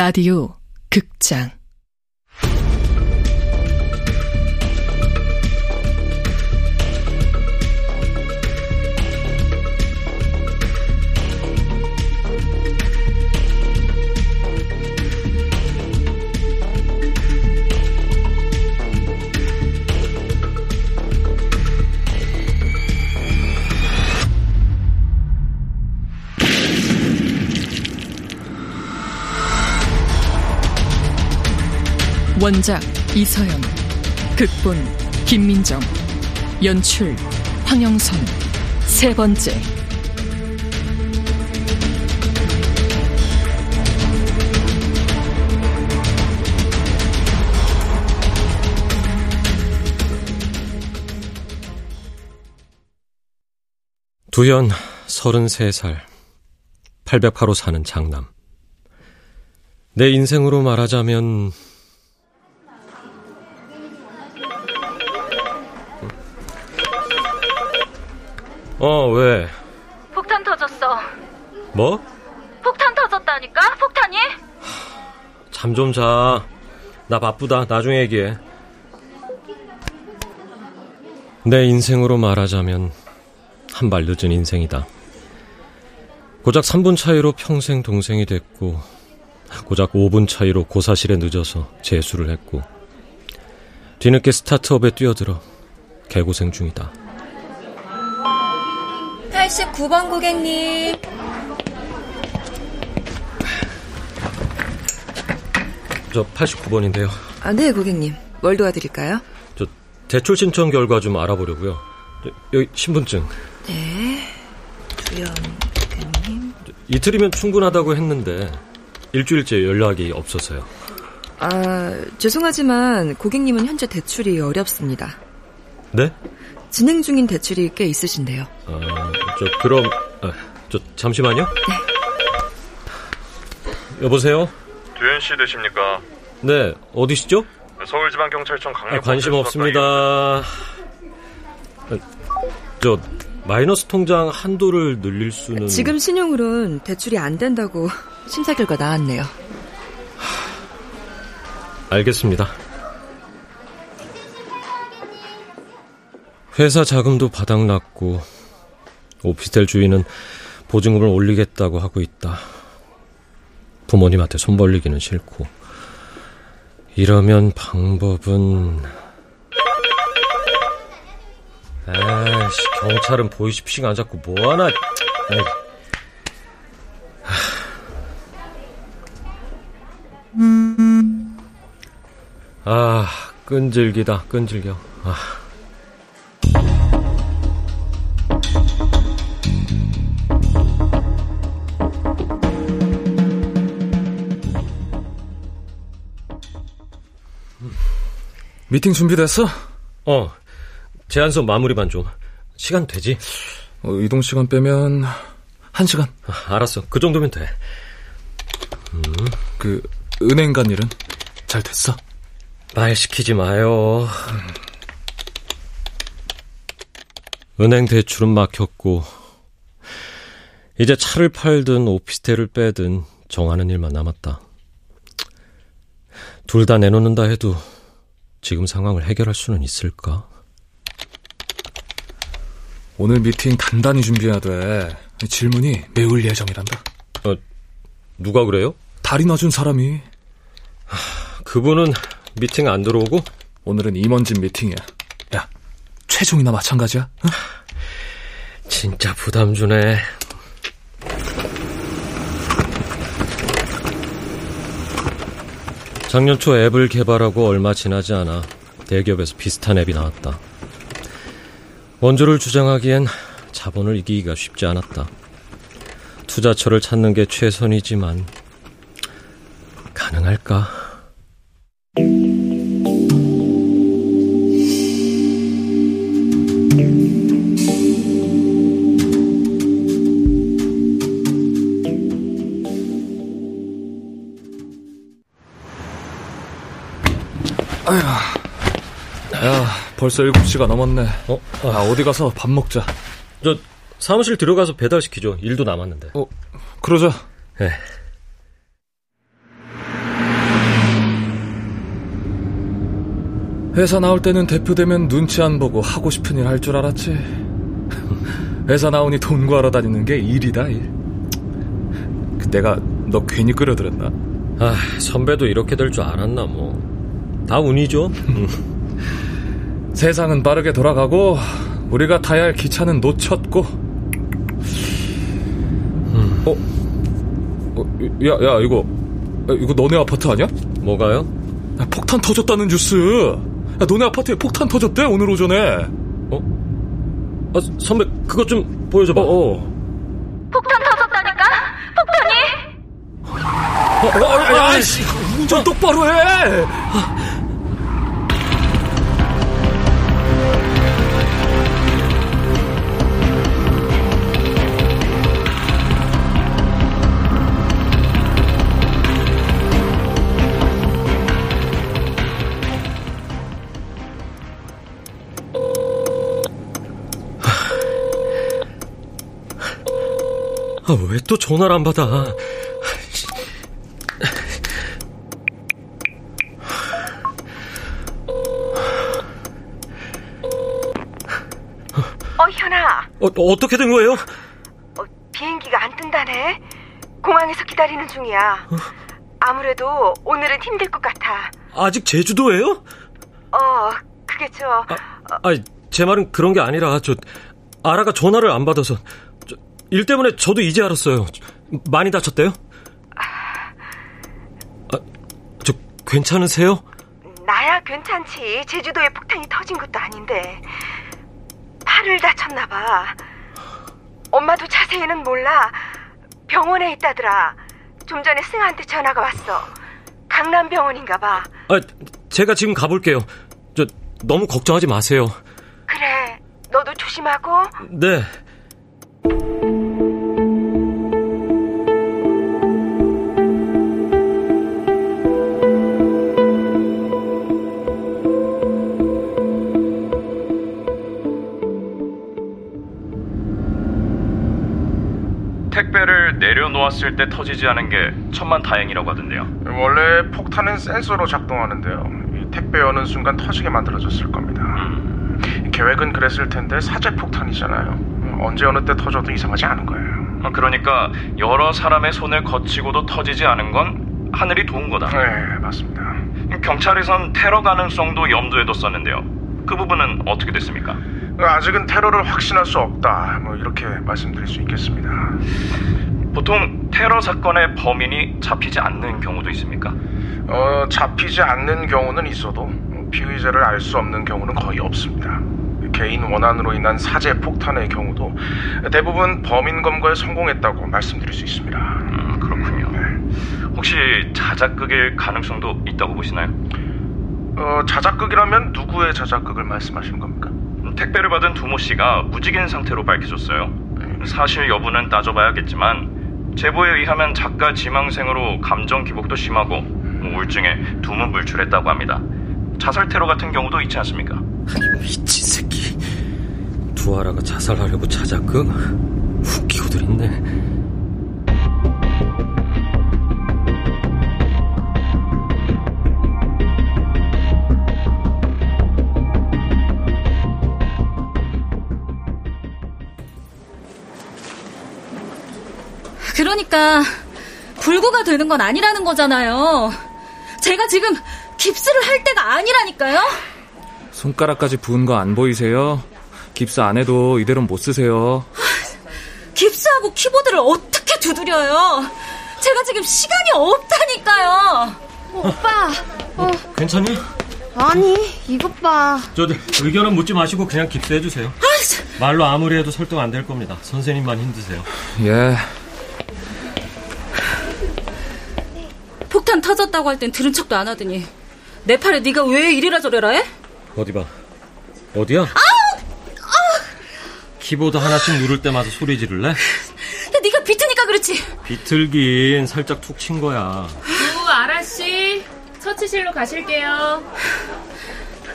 라디오 극장 원작 이서연 극본 김민정 연출 황영선. 세 번째. 두연 33살. 808호 사는 장남. 내 인생으로 말하자면 어, 왜? 폭탄 터졌어. 뭐? 폭탄 터졌다니까? 폭탄이? 잠 좀 자. 나 바쁘다. 나중에 얘기해. 내 인생으로 말하자면 한 발 늦은 인생이다. 고작 3분 차이로 평생 동생이 됐고 고작 5분 차이로 고사실에 늦어서 재수를 했고 뒤늦게 스타트업에 뛰어들어 개고생 중이다. 89번 고객님. 저 89번인데요. 아, 네, 고객님. 뭘 도와드릴까요? 저 대출 신청 결과 좀 알아보려고요. 저, 여기 신분증. 네. 주연 고객님. 이틀이면 충분하다고 했는데 일주일째 연락이 없어서요. 아, 죄송하지만 고객님은 현재 대출이 어렵습니다. 네? 진행 중인 대출이 꽤 있으신데요. 아, 저 그럼 아, 저 잠시만요. 네. 여보세요? 두현 씨 되십니까? 네, 어디시죠? 서울지방경찰청 강력 아, 관심 없습니다. 아, 저 마이너스 통장 한도를 늘릴 수는 지금 신용으론 대출이 안 된다고 심사 결과 나왔네요. 알겠습니다. 회사 자금도 바닥났고 오피스텔 주인은 보증금을 올리겠다고 하고 있다. 부모님한테 손 벌리기는 싫고 이러면 방법은 아이씨 경찰은 보이스피싱 안 잡고 뭐하나 에이. 아 끈질기다 끈질겨 아. 미팅 준비됐어? 어, 제안서 마무리만 좀. 시간 되지? 어, 이동 시간 빼면 한 시간. 아, 알았어. 그 정도면 돼. 음. 그 은행 간 일은 잘 됐어? 말 시키지 마요. 은행 대출은 막혔고 이제 차를 팔든 오피스텔을 빼든 정하는 일만 남았다. 둘 다 내놓는다 해도 지금 상황을 해결할 수는 있을까? 오늘 미팅 단단히 준비해야 돼. 질문이 매울 예정이란다. 어, 누가 그래요? 다리 놔준 사람이. 하, 그분은 미팅 안 들어오고? 오늘은 임원진 미팅이야. 야, 최종이나 마찬가지야? 어? 진짜 부담 주네. 작년 초 앱을 개발하고 얼마 지나지 않아 대기업에서 비슷한 앱이 나왔다. 원조를 주장하기엔 자본을 이기기가 쉽지 않았다. 투자처를 찾는 게 최선이지만 가능할까? 아휴. 야, 벌써 7시가 넘었네. 어? 아, 어디 가서 밥 먹자. 저 사무실 들어가서 배달시키죠. 일도 남았는데. 어, 그러자. 예. 네. 회사 나올 때는 대표되면 눈치 안 보고 하고 싶은 일 할 줄 알았지. 회사 나오니 돈 구하러 다니는 게 일이다, 일. 내가 너 괜히 끌어들였나? 아, 선배도 이렇게 될 줄 알았나, 뭐. 다 운이죠. 세상은 빠르게 돌아가고, 우리가 타야 할 기차는 놓쳤고. 어? 어? 야, 야, 이거, 이거 너네 아파트 아니야? 뭐가요? 야, 폭탄 터졌다는 뉴스. 야, 너네 아파트에 폭탄 터졌대, 오늘 오전에. 어? 아, 선배, 그것 좀 보여줘봐. 어, 어. 폭탄 터졌다니까? 폭탄이? 어, 어, 야, 아이씨, 운전 똑바로 해! 아, 왜 또 전화를 안 받아? 어, 현아. 어, 어떻게 된 거예요? 어, 비행기가 안 뜬다네. 공항에서 기다리는 중이야. 아무래도 오늘은 힘들 것 같아. 아직 제주도예요? 어, 그게 저, 아, 아니, 제 말은 그런 게 아니라, 저, 아라가 전화를 안 받아서, 저, 일 때문에 저도 이제 알았어요. 많이 다쳤대요? 아, 저, 괜찮으세요? 나야 괜찮지. 제주도에 폭탄이 터진 것도 아닌데. 팔을 다쳤나 봐. 엄마도 자세히는 몰라. 병원에 있다더라. 좀 전에 승아한테 전화가 왔어. 강남병원인가 봐. 아, 제가 지금 가볼게요. 저, 너무 걱정하지 마세요. 그래. 너도 조심하고. 네. 놓았을 때 터지지 않은 게 천만 다행이라고 하던데요. 원래 폭탄은 센서로 작동하는데요. 이 택배 여는 순간 터지게 만들어졌을 겁니다. 계획은 그랬을 텐데 사제 폭탄이잖아요. 언제 어느 때 터져도 이상하지 않은 거예요. 어, 그러니까 여러 사람의 손을 거치고도 터지지 않은 건 하늘이 도운 거다. 네, 맞습니다. 경찰에선 테러 가능성도 염두에 뒀었는데요. 그 부분은 어떻게 됐습니까? 아직은 테러를 확신할 수 없다. 뭐 이렇게 말씀드릴 수 있겠습니다. 보통 테러 사건의 범인이 잡히지 않는 경우도 있습니까? 어, 잡히지 않는 경우는 있어도 피의자를 알 수 없는 경우는 거의 없습니다. 개인 원한으로 인한 사제 폭탄의 경우도 대부분 범인 검거에 성공했다고 말씀드릴 수 있습니다. 음, 그렇군요. 혹시 자작극일 가능성도 있다고 보시나요? 어, 자작극이라면 누구의 자작극을 말씀하시는 겁니까? 택배를 받은 두모 씨가 무직인 상태로 밝혀졌어요. 사실 여부는 따져봐야겠지만 제보에 의하면 작가 지망생으로 감정 기복도 심하고 우울증에 두문 물출했다고 합니다. 자살 테러 같은 경우도 있지 않습니까? 미친 새끼. 두아라가 자살하려고 자작극? 웃기고들 있네. 그러니까 불구가 되는 건 아니라는 거잖아요. 제가 지금 깁스를 할 때가 아니라니까요. 손가락까지 부은 거 안 보이세요? 깁스 안 해도 이대로 못 쓰세요. 깁스하고 키보드를 어떻게 두드려요? 제가 지금 시간이 없다니까요. 오빠. 어, 괜찮니? 아니, 이것 봐. 저 의견은 묻지 마시고 그냥 깁스해 주세요. 말로 아무리 해도 설득 안 될 겁니다. 선생님만 힘드세요. 예. 폭탄 터졌다고 할 땐 들은 척도 안 하더니 내 팔에 네가 왜 이래라 저래라 해? 어디 봐. 어디야? 키보드 하나씩 누를 때마다 소리 지를래? 야, 네가 비트니까 그렇지. 비틀긴 살짝 툭 친 거야. 오, 아라 씨. 처치실로 가실게요.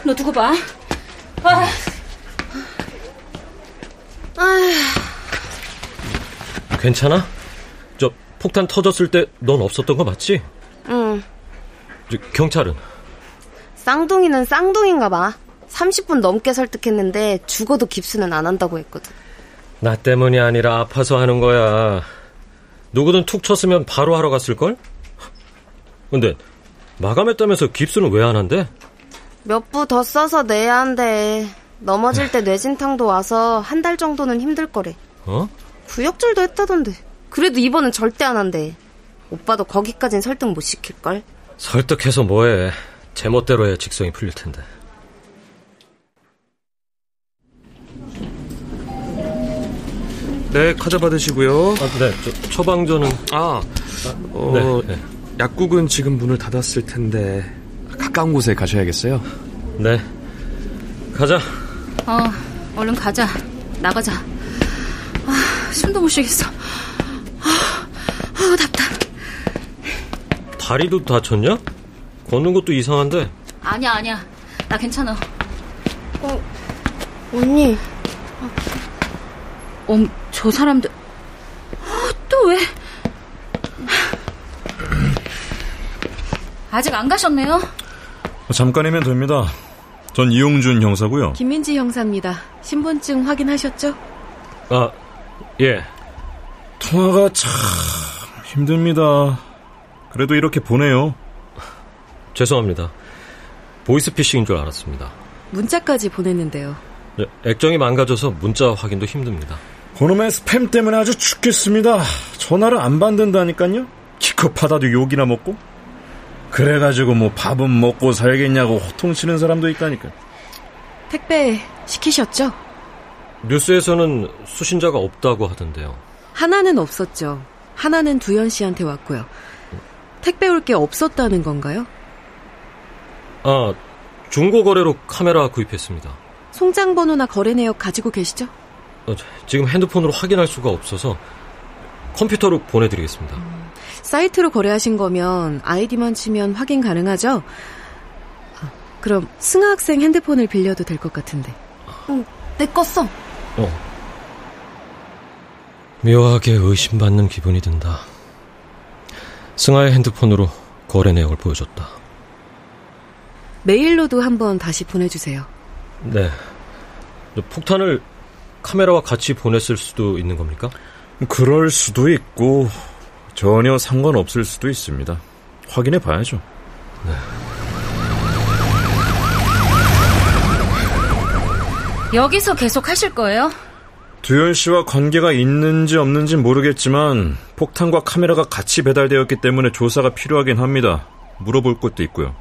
너 두고 봐. 아, 아휴, 괜찮아? 저 폭탄 터졌을 때 넌 없었던 거 맞지? 응. 저, 경찰은? 쌍둥이는 쌍둥이인가 봐. 30분 넘게 설득했는데 죽어도 깁스는 안 한다고 했거든. 나 때문이 아니라 아파서 하는 거야. 누구든 툭 쳤으면 바로 하러 갔을걸? 근데 마감했다면서 깁스는 왜 안 한대? 몇 부 더 써서 내야 한대. 넘어질 때 뇌진탕도 와서 한 달 정도는 힘들 거래. 어? 구역질도 했다던데. 그래도 이번은 절대 안 한대. 오빠도 거기까진 설득 못 시킬걸? 설득해서 뭐해. 제멋대로 해야 직성이 풀릴 텐데. 네, 카드 받으시고요. 아, 네, 저, 처방전은. 아, 어, 네, 네. 약국은 지금 문을 닫았을 텐데 가까운 곳에 가셔야겠어요. 네. 가자. 어, 얼른 가자. 나가자. 아, 숨도 못 쉬겠어. 아, 아, 답답. 다리도 다쳤냐? 걷는 것도 이상한데. 아니야, 아니야. 나 괜찮아. 어, 언니. 엄, 저 사람들. 어, 또 왜? 아직 안 가셨네요? 잠깐이면 됩니다. 전 이용준 형사고요. 김민지 형사입니다. 신분증 확인하셨죠? 아, 예. 통화가 참 힘듭니다. 그래도 이렇게 보내요. 죄송합니다. 보이스피싱인 줄 알았습니다. 문자까지 보냈는데요. 네, 액정이 망가져서 문자 확인도 힘듭니다. 그놈의 스팸 때문에 아주 죽겠습니다. 전화를 안 받는다니까요. 기껏하다도 욕이나 먹고. 그래가지고 뭐 밥은 먹고 살겠냐고 호통치는 사람도 있다니까. 택배 시키셨죠? 뉴스에서는 수신자가 없다고 하던데요. 하나는 없었죠. 하나는 두현 씨한테 왔고요. 택배 올 게 없었다는 건가요? 아, 중고 거래로 카메라 구입했습니다. 송장 번호나 거래 내역 가지고 계시죠? 어, 지금 핸드폰으로 확인할 수가 없어서 컴퓨터로 보내드리겠습니다. 음, 사이트로 거래하신 거면 아이디만 치면 확인 가능하죠? 아, 그럼 승하 학생 핸드폰을 빌려도 될 것 같은데. 응, 내 껐어. 어. 묘하게 의심받는 기분이 든다. 승하의 핸드폰으로 거래 내역을 보여줬다. 메일로도 한번 다시 보내주세요. 네. 폭탄을 카메라와 같이 보냈을 수도 있는 겁니까? 그럴 수도 있고 전혀 상관없을 수도 있습니다. 확인해 봐야죠. 네. 여기서 계속 하실 거예요? 두현 씨와 관계가 있는지 없는지 모르겠지만 폭탄과 카메라가 같이 배달되었기 때문에 조사가 필요하긴 합니다. 물어볼 것도 있고요.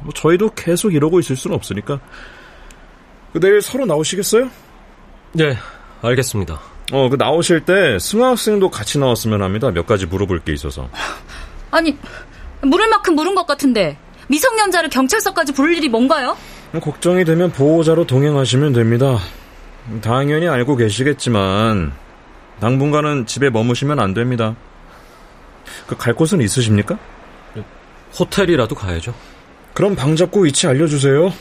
뭐 저희도 계속 이러고 있을 수는 없으니까 내일 서로 나오시겠어요? 네, 알겠습니다. 어, 그 나오실 때 승하 학생도 같이 나왔으면 합니다. 몇 가지 물어볼 게 있어서. 아니, 물을 만큼 물은 것 같은데 미성년자를 경찰서까지 부를 일이 뭔가요? 걱정이 되면 보호자로 동행하시면 됩니다. 당연히 알고 계시겠지만 당분간은 집에 머무시면 안 됩니다. 그 갈 곳은 있으십니까? 호텔이라도 가야죠. 그럼 방 잡고 위치 알려주세요.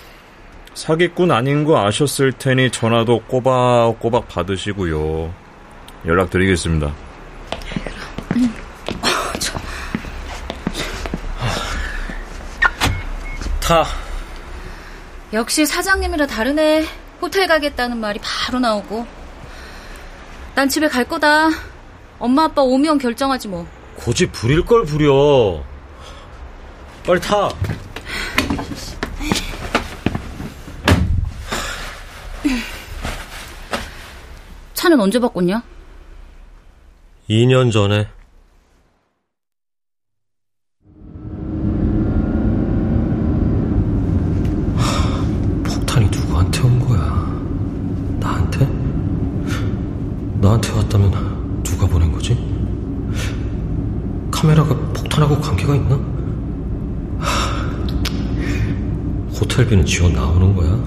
사기꾼 아닌 거 아셨을 테니 전화도 꼬박꼬박 받으시고요. 연락드리겠습니다. 음. 어, 저... 타. 역시 사장님이라 다르네. 호텔 가겠다는 말이 바로 나오고. 난 집에 갈 거다. 엄마 아빠 오면 결정하지 뭐. 고집 부릴 걸 부려. 빨리 타. 차는 언제 바꿨냐? 2년 전에. 나한테 왔다면 누가 보낸 거지? 카메라가 폭탄하고 관계가 있나? 호텔비는 지원 나오는 거야?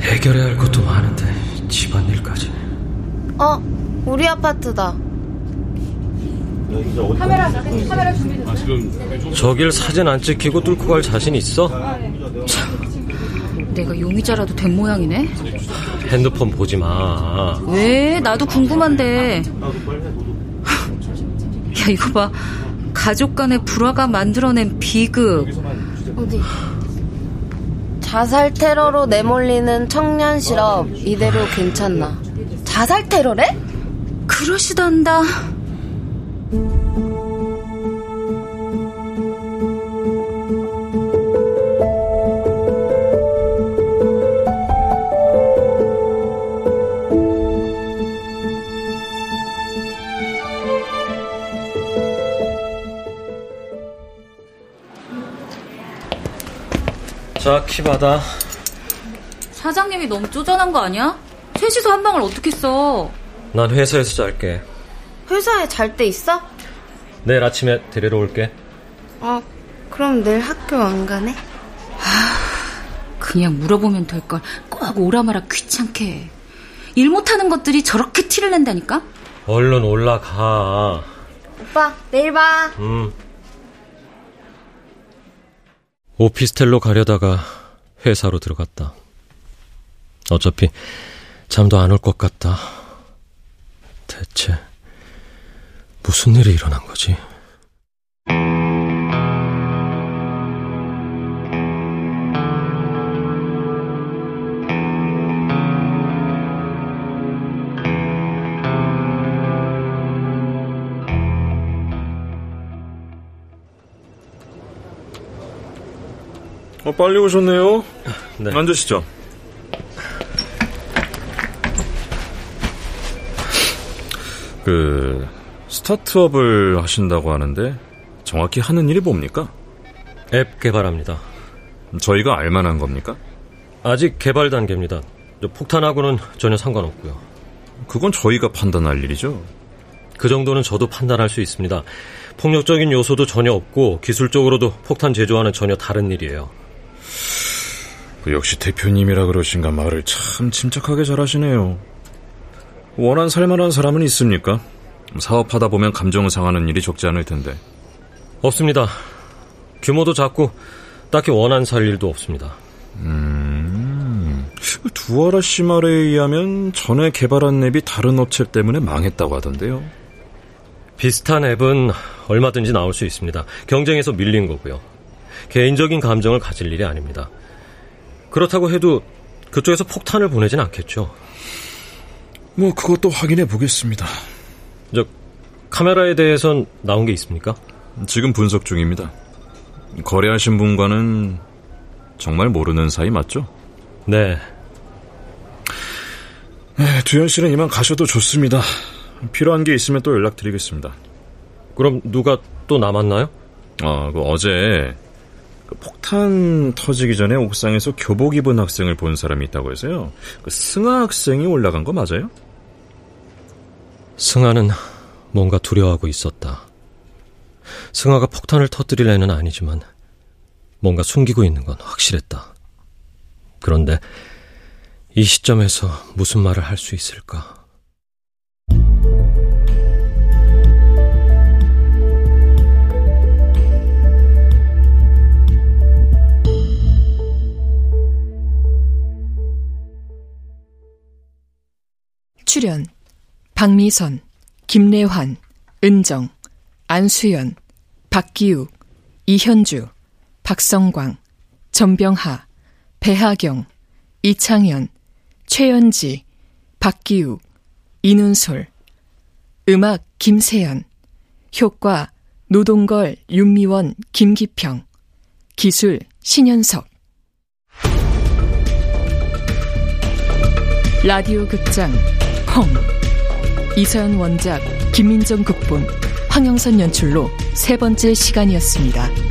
해결해야 할 것도 많은데 집안일까지. 어, 우리 아파트다. 카메라, 카메라 준비됐어요? 아, 지금 저길 사진 안 찍히고 뚫고 갈 자신 있어? 참, 내가 용의자라도 된 모양이네. 핸드폰 보지 마. 왜? 나도 궁금한데. 야, 이거 봐. 가족 간의 불화가 만들어낸 비극. 어디? 자살 테러로 내몰리는 청년 실업 이대로 괜찮나? 자살 테러래? 그러시단다. 자, 키 받아. 사장님이 너무 쪼잔한 거 아니야? 셋이서 한 방을 어떻게 써? 난 회사에서 잘게. 회사에 잘 때 있어? 내일 아침에 데리러 올게. 어, 그럼 내일 학교 안 가네? 그냥 물어보면 될 걸 꼭 오라 마라 귀찮게 해. 일 못하는 것들이 저렇게 티를 낸다니까? 얼른 올라가. 오빠, 내일 봐. 음. 오피스텔로 가려다가 회사로 들어갔다. 어차피 잠도 안 올 것 같다. 대체 무슨 일이 일어난 거지? 빨리 오셨네요. 네. 앉으시죠. 그 스타트업을 하신다고 하는데 정확히 하는 일이 뭡니까? 앱 개발합니다. 저희가 알만한 겁니까? 아직 개발 단계입니다. 폭탄하고는 전혀 상관없고요. 그건 저희가 판단할 일이죠. 그 정도는 저도 판단할 수 있습니다. 폭력적인 요소도 전혀 없고 기술적으로도 폭탄 제조와는 전혀 다른 일이에요. 그 역시 대표님이라 그러신가 말을 참 침착하게 잘하시네요. 원한 살만한 사람은 있습니까? 사업하다 보면 감정 상하는 일이 적지 않을 텐데. 없습니다. 규모도 작고 딱히 원한 살 일도 없습니다. 음, 두아라 씨 말에 의하면 전에 개발한 앱이 다른 업체 때문에 망했다고 하던데요. 비슷한 앱은 얼마든지 나올 수 있습니다. 경쟁에서 밀린 거고요. 개인적인 감정을 가질 일이 아닙니다. 그렇다고 해도 그쪽에서 폭탄을 보내진 않겠죠. 뭐 그것도 확인해 보겠습니다. 저 카메라에 대해선 나온 게 있습니까? 지금 분석 중입니다. 거래하신 분과는 정말 모르는 사이 맞죠? 네. 네, 두현 씨는 이만 가셔도 좋습니다. 필요한 게 있으면 또 연락드리겠습니다. 그럼 누가 또 남았나요? 아, 그 어제 그 폭탄 터지기 전에 옥상에서 교복 입은 학생을 본 사람이 있다고 해서요. 그 승아 학생이 올라간 거 맞아요? 승아는 뭔가 두려워하고 있었다. 승아가 폭탄을 터뜨릴 애는 아니지만 뭔가 숨기고 있는 건 확실했다. 그런데 이 시점에서 무슨 말을 할 수 있을까? 출연 박미선, 김래환, 은정, 안수연, 박기욱, 이현주, 박성광, 전병하, 배하경, 이창현, 최연지, 박기욱, 이눈솔, 음악 김세연, 효과 노동걸, 윤미원, 김기평, 기술 신현석. 라디오 극장 펑 이서연 원작 김민정 극본 황영선 연출로 세 번째 시간이었습니다.